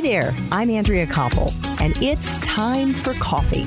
Hi there, I'm Andrea Koppel, and it's time for coffee.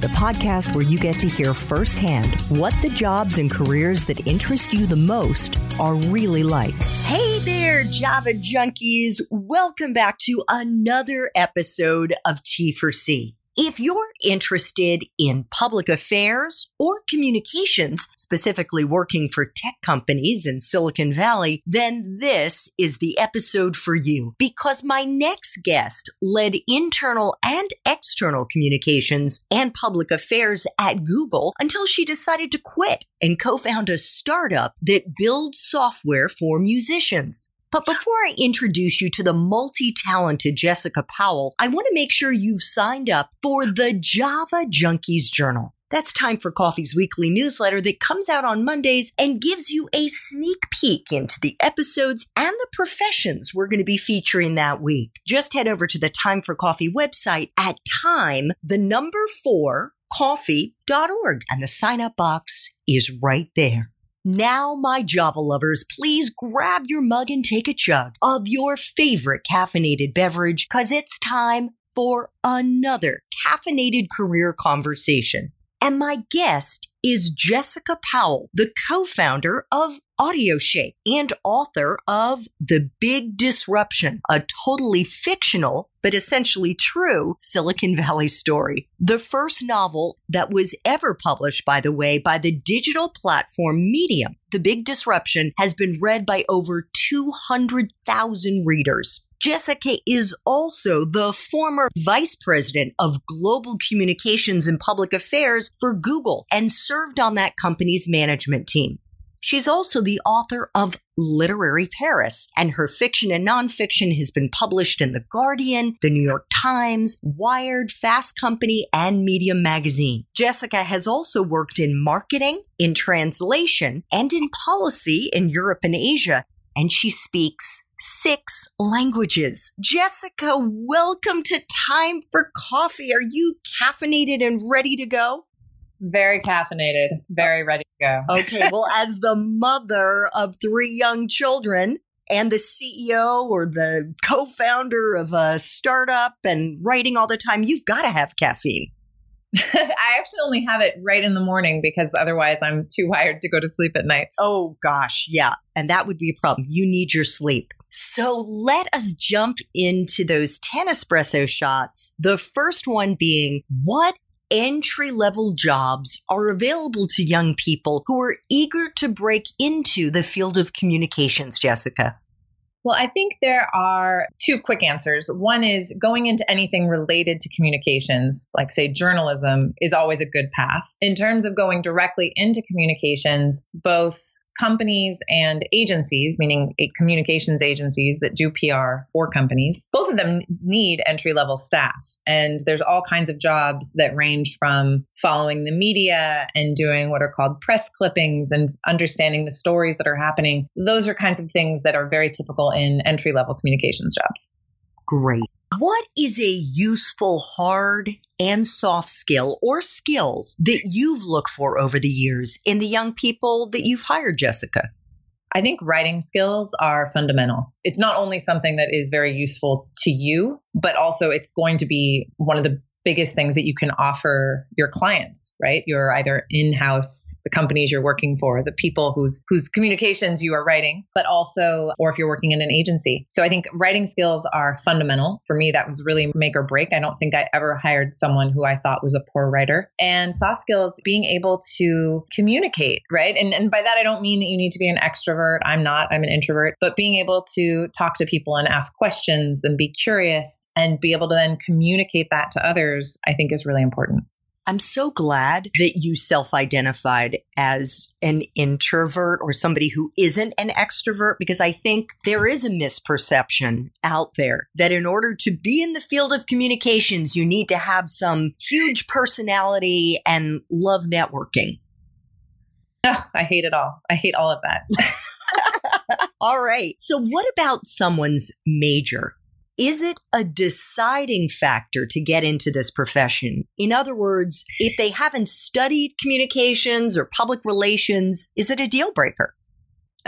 The podcast where you get to hear firsthand what the jobs and careers that interest you the most are really like. Hey there, Java junkies. Welcome back to another episode of T for C. If you're interested in public affairs or communications, specifically working for tech companies in Silicon Valley, then this is the episode for you because my next guest led internal and external communications and public affairs at Google until she decided to quit and co-found a startup that builds software for musicians. But before I introduce you to the multi talented Jessica Powell, I want to make sure you've signed up for the Java Junkies Journal. That's Time for Coffee's weekly newsletter that comes out on Mondays and gives you a sneak peek into the episodes and the professions we're going to be featuring that week. Just head over to the Time for Coffee website at time, the number four, coffee.org, and the sign up box is right there. Now, my Java lovers, please grab your mug and take a chug of your favorite caffeinated beverage because it's time for another caffeinated career conversation. And my guest is Jessica Powell, the co-founder of AudioShake and author of The Big Disruption, a totally fictional but essentially true Silicon Valley story. The first novel that was ever published, by the way, by the digital platform Medium. The Big Disruption has been read by over 200,000 readers. Jessica is also the former vice president of global communications and public affairs for Google and served on that company's management team. She's also the author of Literary Paris, and her fiction and nonfiction has been published in The Guardian, The New York Times, Wired, Fast Company, and Medium Magazine. Jessica has also worked in marketing, in translation, and in policy in Europe and Asia, and she speaks six languages. Jessica, welcome to Time for Coffee. Are you caffeinated and ready to go? Very caffeinated, very ready to go. okay, well, as the mother of three young children and the CEO or the co founder of a startup and writing all the time, you've got to have caffeine. I actually only have it right in the morning because otherwise I'm too wired to go to sleep at night. Oh, gosh. Yeah. And that would be a problem. You need your sleep. So let us jump into those 10 espresso shots. The first one being what entry level jobs are available to young people who are eager to break into the field of communications, Jessica? Well, I think there are two quick answers. One is going into anything related to communications, like say journalism, is always a good path. In terms of going directly into communications, both companies and agencies, meaning communications agencies that do PR for companies, both of them need entry level staff. And there's all kinds of jobs that range from following the media and doing what are called press clippings and understanding the stories that are happening. Those are kinds of things that are very typical in entry level communications jobs. Great. What is a useful hard and soft skill or skills that you've looked for over the years in the young people that you've hired, Jessica? I think writing skills are fundamental. It's not only something that is very useful to you, but also it's going to be one of the biggest things that you can offer your clients, right? You're either in-house, the companies you're working for, the people whose whose communications you are writing, but also or if you're working in an agency. So I think writing skills are fundamental. For me that was really make or break. I don't think I ever hired someone who I thought was a poor writer. And soft skills being able to communicate, right? And and by that I don't mean that you need to be an extrovert. I'm not. I'm an introvert, but being able to talk to people and ask questions and be curious and be able to then communicate that to others others, I think is really important. I'm so glad that you self identified as an introvert or somebody who isn't an extrovert because I think there is a misperception out there that in order to be in the field of communications, you need to have some huge personality and love networking. Oh, I hate it all. I hate all of that. all right. So, what about someone's major? Is it a deciding factor to get into this profession? In other words, if they haven't studied communications or public relations, is it a deal breaker?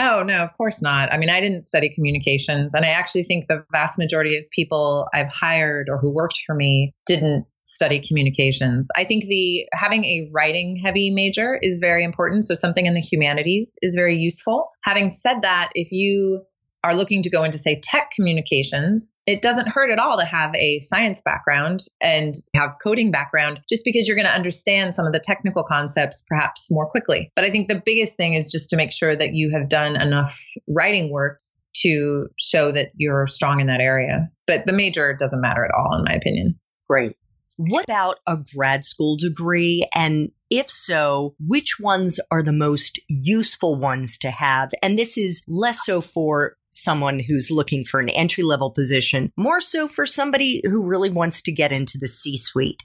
Oh, no, of course not. I mean, I didn't study communications. And I actually think the vast majority of people I've hired or who worked for me didn't study communications. I think the having a writing heavy major is very important. So something in the humanities is very useful. Having said that, if you are looking to go into, say, tech communications, it doesn't hurt at all to have a science background and have coding background just because you're going to understand some of the technical concepts perhaps more quickly. But I think the biggest thing is just to make sure that you have done enough writing work to show that you're strong in that area. But the major doesn't matter at all, in my opinion. Great. What about a grad school degree? And if so, which ones are the most useful ones to have? And this is less so for someone who's looking for an entry level position, more so for somebody who really wants to get into the C suite.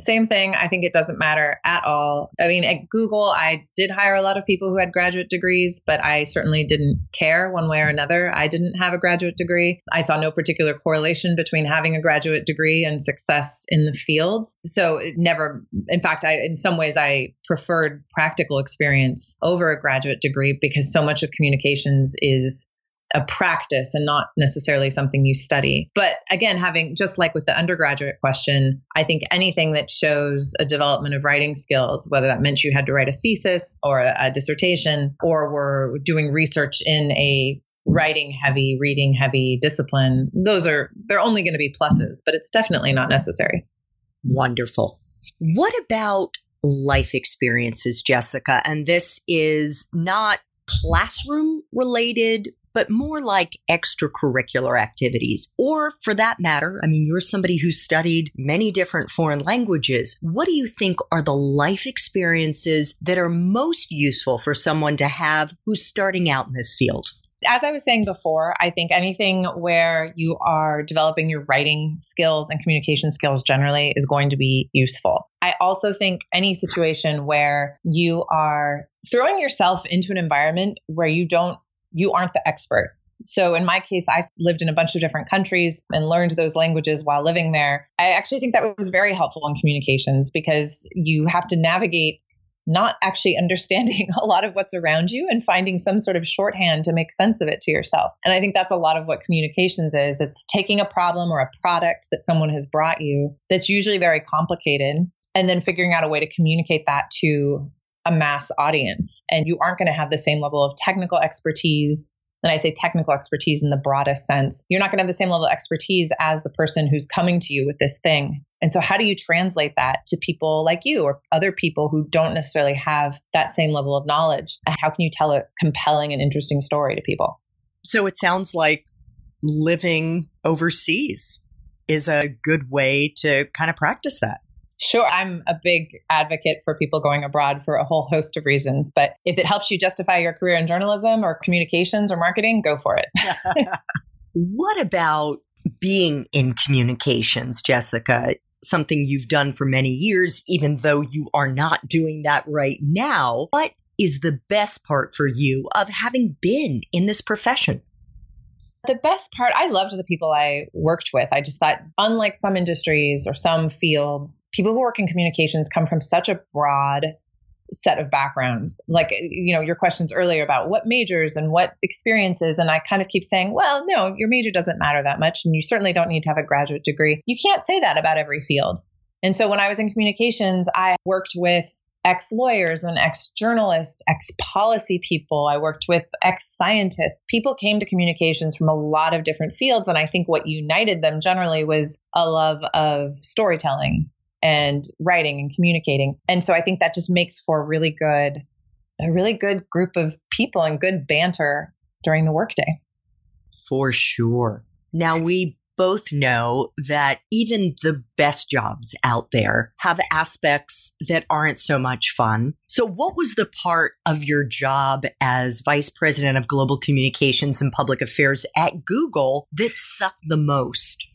Same thing. I think it doesn't matter at all. I mean, at Google, I did hire a lot of people who had graduate degrees, but I certainly didn't care one way or another. I didn't have a graduate degree. I saw no particular correlation between having a graduate degree and success in the field. So it never, in fact, I, in some ways, I preferred practical experience over a graduate degree because so much of communications is a practice and not necessarily something you study. But again, having just like with the undergraduate question, I think anything that shows a development of writing skills, whether that meant you had to write a thesis or a, a dissertation or were doing research in a writing heavy, reading heavy discipline, those are, they're only going to be pluses, but it's definitely not necessary. Wonderful. What about life experiences, Jessica? And this is not classroom related, but more like extracurricular activities. Or for that matter, I mean, you're somebody who studied many different foreign languages. What do you think are the life experiences that are most useful for someone to have who's starting out in this field? as I was saying before, I think anything where you are developing your writing skills and communication skills generally is going to be useful. I also think any situation where you are throwing yourself into an environment where you don't you aren't the expert. So in my case, I lived in a bunch of different countries and learned those languages while living there. I actually think that was very helpful in communications because you have to navigate not actually understanding a lot of what's around you and finding some sort of shorthand to make sense of it to yourself. And I think that's a lot of what communications is. It's taking a problem or a product that someone has brought you that's usually very complicated and then figuring out a way to communicate that to a mass audience and you aren't going to have the same level of technical expertise and I say technical expertise in the broadest sense. You're not going to have the same level of expertise as the person who's coming to you with this thing. And so, how do you translate that to people like you or other people who don't necessarily have that same level of knowledge? How can you tell a compelling and interesting story to people? So, it sounds like living overseas is a good way to kind of practice that. Sure, I'm a big advocate for people going abroad for a whole host of reasons. But if it helps you justify your career in journalism or communications or marketing, go for it. what about being in communications, Jessica? Something you've done for many years, even though you are not doing that right now. What is the best part for you of having been in this profession? The best part, I loved the people I worked with. I just thought, unlike some industries or some fields, people who work in communications come from such a broad set of backgrounds. Like, eh, you know, your questions earlier about what majors and what experiences. And I kind of keep saying, well, no, your major doesn't matter that much. And you certainly don't need to have a graduate degree. You can't say that about every field. And so when I was in communications, I worked with ex lawyers and ex journalists, ex policy people. I worked with ex scientists. People came to communications from a lot of different fields. And I think what united them generally was a love of storytelling and writing and communicating. And so I think that just makes for really good, a really good group of people and good banter during the workday. For sure. Now, we both know that even the best jobs out there have aspects that aren't so much fun. So, what was the part of your job as vice president of global communications and public affairs at Google that sucked the most?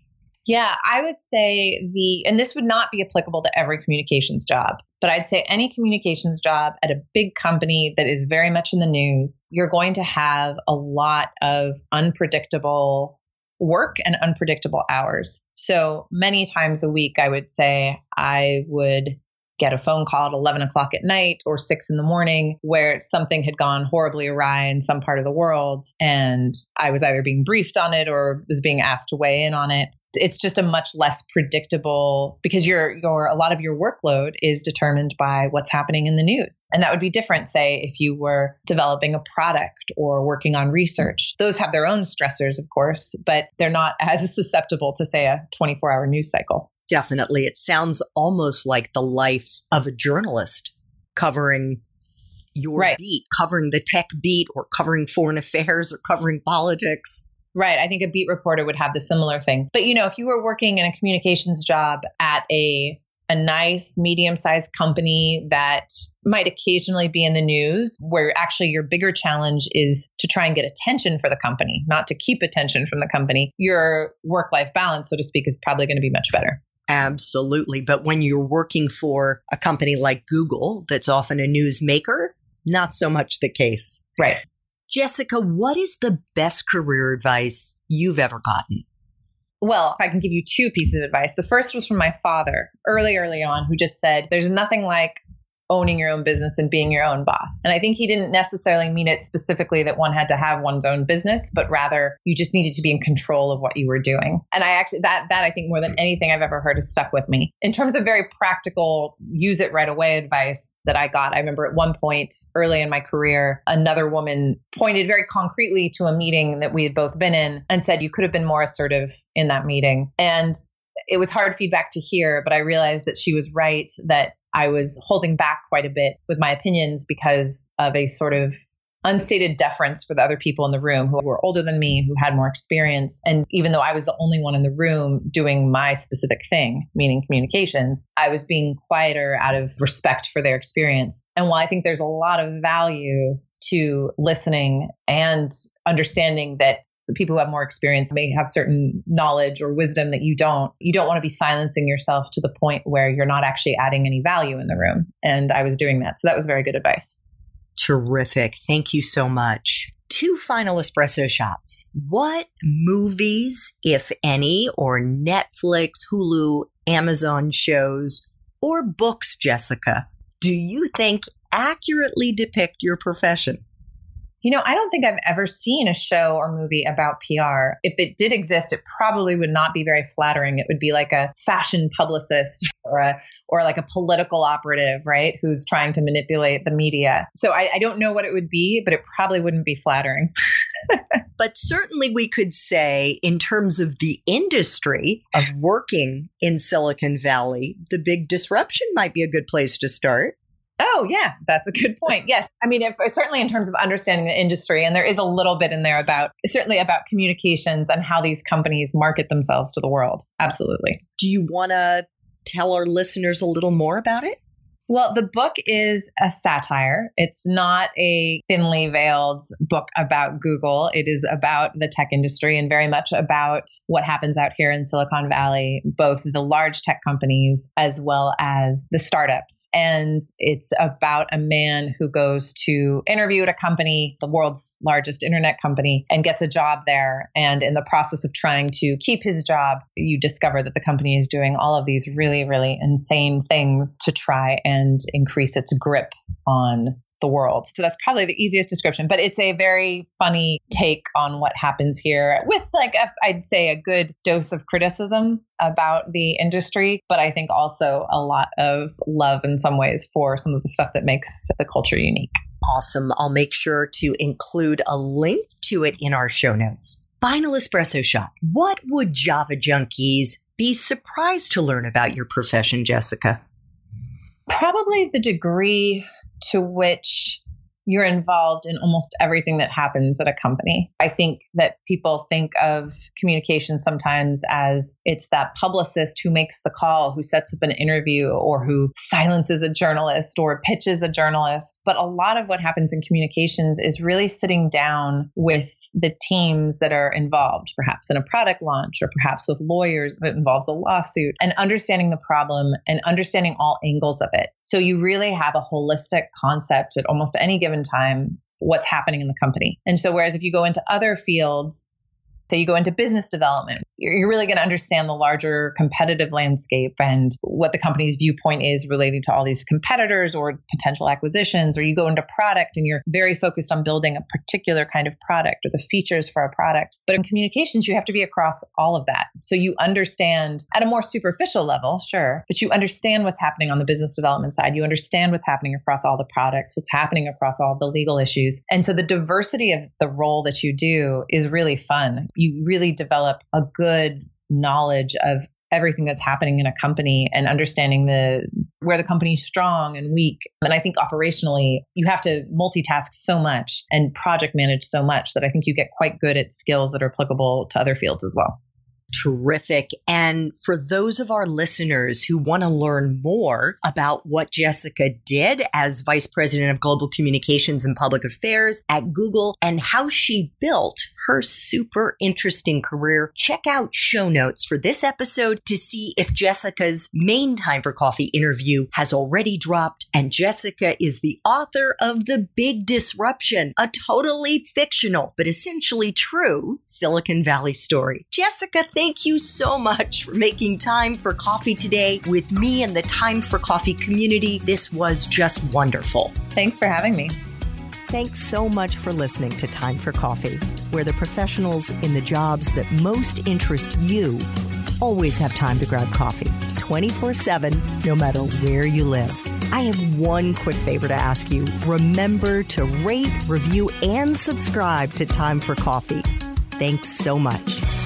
Yeah, I would say the, and this would not be applicable to every communications job, but I'd say any communications job at a big company that is very much in the news, you're going to have a lot of unpredictable work and unpredictable hours. So many times a week, I would say I would get a phone call at 11 o'clock at night or six in the morning where something had gone horribly awry in some part of the world. And I was either being briefed on it or was being asked to weigh in on it it's just a much less predictable because your your a lot of your workload is determined by what's happening in the news. And that would be different say if you were developing a product or working on research. Those have their own stressors of course but they're not as susceptible to say a 24 hour news cycle. Definitely. It sounds almost like the life of a journalist covering your right. beat covering the tech beat or covering foreign affairs or covering politics Right. I think a beat reporter would have the similar thing. But you know, if you were working in a communications job at a a nice medium-sized company that might occasionally be in the news where actually your bigger challenge is to try and get attention for the company, not to keep attention from the company. Your work-life balance, so to speak, is probably going to be much better. Absolutely. But when you're working for a company like Google, that's often a newsmaker, not so much the case. Right. Jessica, what is the best career advice you've ever gotten? Well, I can give you two pieces of advice. The first was from my father early, early on, who just said, There's nothing like owning your own business and being your own boss. And I think he didn't necessarily mean it specifically that one had to have one's own business, but rather you just needed to be in control of what you were doing. And I actually that that I think more than anything I've ever heard has stuck with me. In terms of very practical use it right away advice that I got, I remember at one point early in my career, another woman pointed very concretely to a meeting that we had both been in and said you could have been more assertive in that meeting. And it was hard feedback to hear, but I realized that she was right that I was holding back quite a bit with my opinions because of a sort of unstated deference for the other people in the room who were older than me, who had more experience. And even though I was the only one in the room doing my specific thing, meaning communications, I was being quieter out of respect for their experience. And while I think there's a lot of value to listening and understanding that the people who have more experience may have certain knowledge or wisdom that you don't. You don't want to be silencing yourself to the point where you're not actually adding any value in the room. And I was doing that. So that was very good advice. Terrific. Thank you so much. Two final espresso shots. What movies, if any, or Netflix, Hulu, Amazon shows, or books, Jessica, do you think accurately depict your profession? You know, I don't think I've ever seen a show or movie about PR. If it did exist, it probably would not be very flattering. It would be like a fashion publicist or a or like a political operative, right? Who's trying to manipulate the media. So I, I don't know what it would be, but it probably wouldn't be flattering. but certainly we could say, in terms of the industry of working in Silicon Valley, the big disruption might be a good place to start. Oh, yeah, that's a good point. Yes. I mean, if, certainly in terms of understanding the industry, and there is a little bit in there about certainly about communications and how these companies market themselves to the world. Absolutely. Do you want to tell our listeners a little more about it? Well, the book is a satire. It's not a thinly veiled book about Google. It is about the tech industry and very much about what happens out here in Silicon Valley, both the large tech companies as well as the startups. And it's about a man who goes to interview at a company, the world's largest internet company, and gets a job there. And in the process of trying to keep his job, you discover that the company is doing all of these really, really insane things to try and and increase its grip on the world. So that's probably the easiest description, but it's a very funny take on what happens here with like i would say a good dose of criticism about the industry, but I think also a lot of love in some ways for some of the stuff that makes the culture unique. Awesome. I'll make sure to include a link to it in our show notes. Final espresso shot. What would Java junkies be surprised to learn about your profession, Jessica? Probably the degree to which you're involved in almost everything that happens at a company. I think that people think of communication sometimes as it's that publicist who makes the call, who sets up an interview, or who silences a journalist or pitches a journalist. But a lot of what happens in communications is really sitting down with the teams that are involved, perhaps in a product launch or perhaps with lawyers if it involves a lawsuit, and understanding the problem and understanding all angles of it. So you really have a holistic concept at almost any given time what's happening in the company. And so whereas if you go into other fields, say you go into business development, you're really going to understand the larger competitive landscape and what the company's viewpoint is related to all these competitors or potential acquisitions. Or you go into product and you're very focused on building a particular kind of product or the features for a product. But in communications, you have to be across all of that. So you understand at a more superficial level, sure, but you understand what's happening on the business development side. You understand what's happening across all the products, what's happening across all the legal issues. And so the diversity of the role that you do is really fun. You really develop a good knowledge of everything that's happening in a company and understanding the where the company's strong and weak. And I think operationally, you have to multitask so much and project manage so much that I think you get quite good at skills that are applicable to other fields as well terrific. And for those of our listeners who want to learn more about what Jessica did as Vice President of Global Communications and Public Affairs at Google and how she built her super interesting career, check out show notes for this episode to see if Jessica's main Time for Coffee interview has already dropped. And Jessica is the author of The Big Disruption, a totally fictional but essentially true Silicon Valley story. Jessica, thank you so much for making time for coffee today with me and the Time for Coffee community. This was just wonderful. Thanks for having me. Thanks so much for listening to Time for Coffee, where the professionals in the jobs that most interest you always have time to grab coffee 24 7, no matter where you live. I have one quick favor to ask you. Remember to rate, review, and subscribe to Time for Coffee. Thanks so much.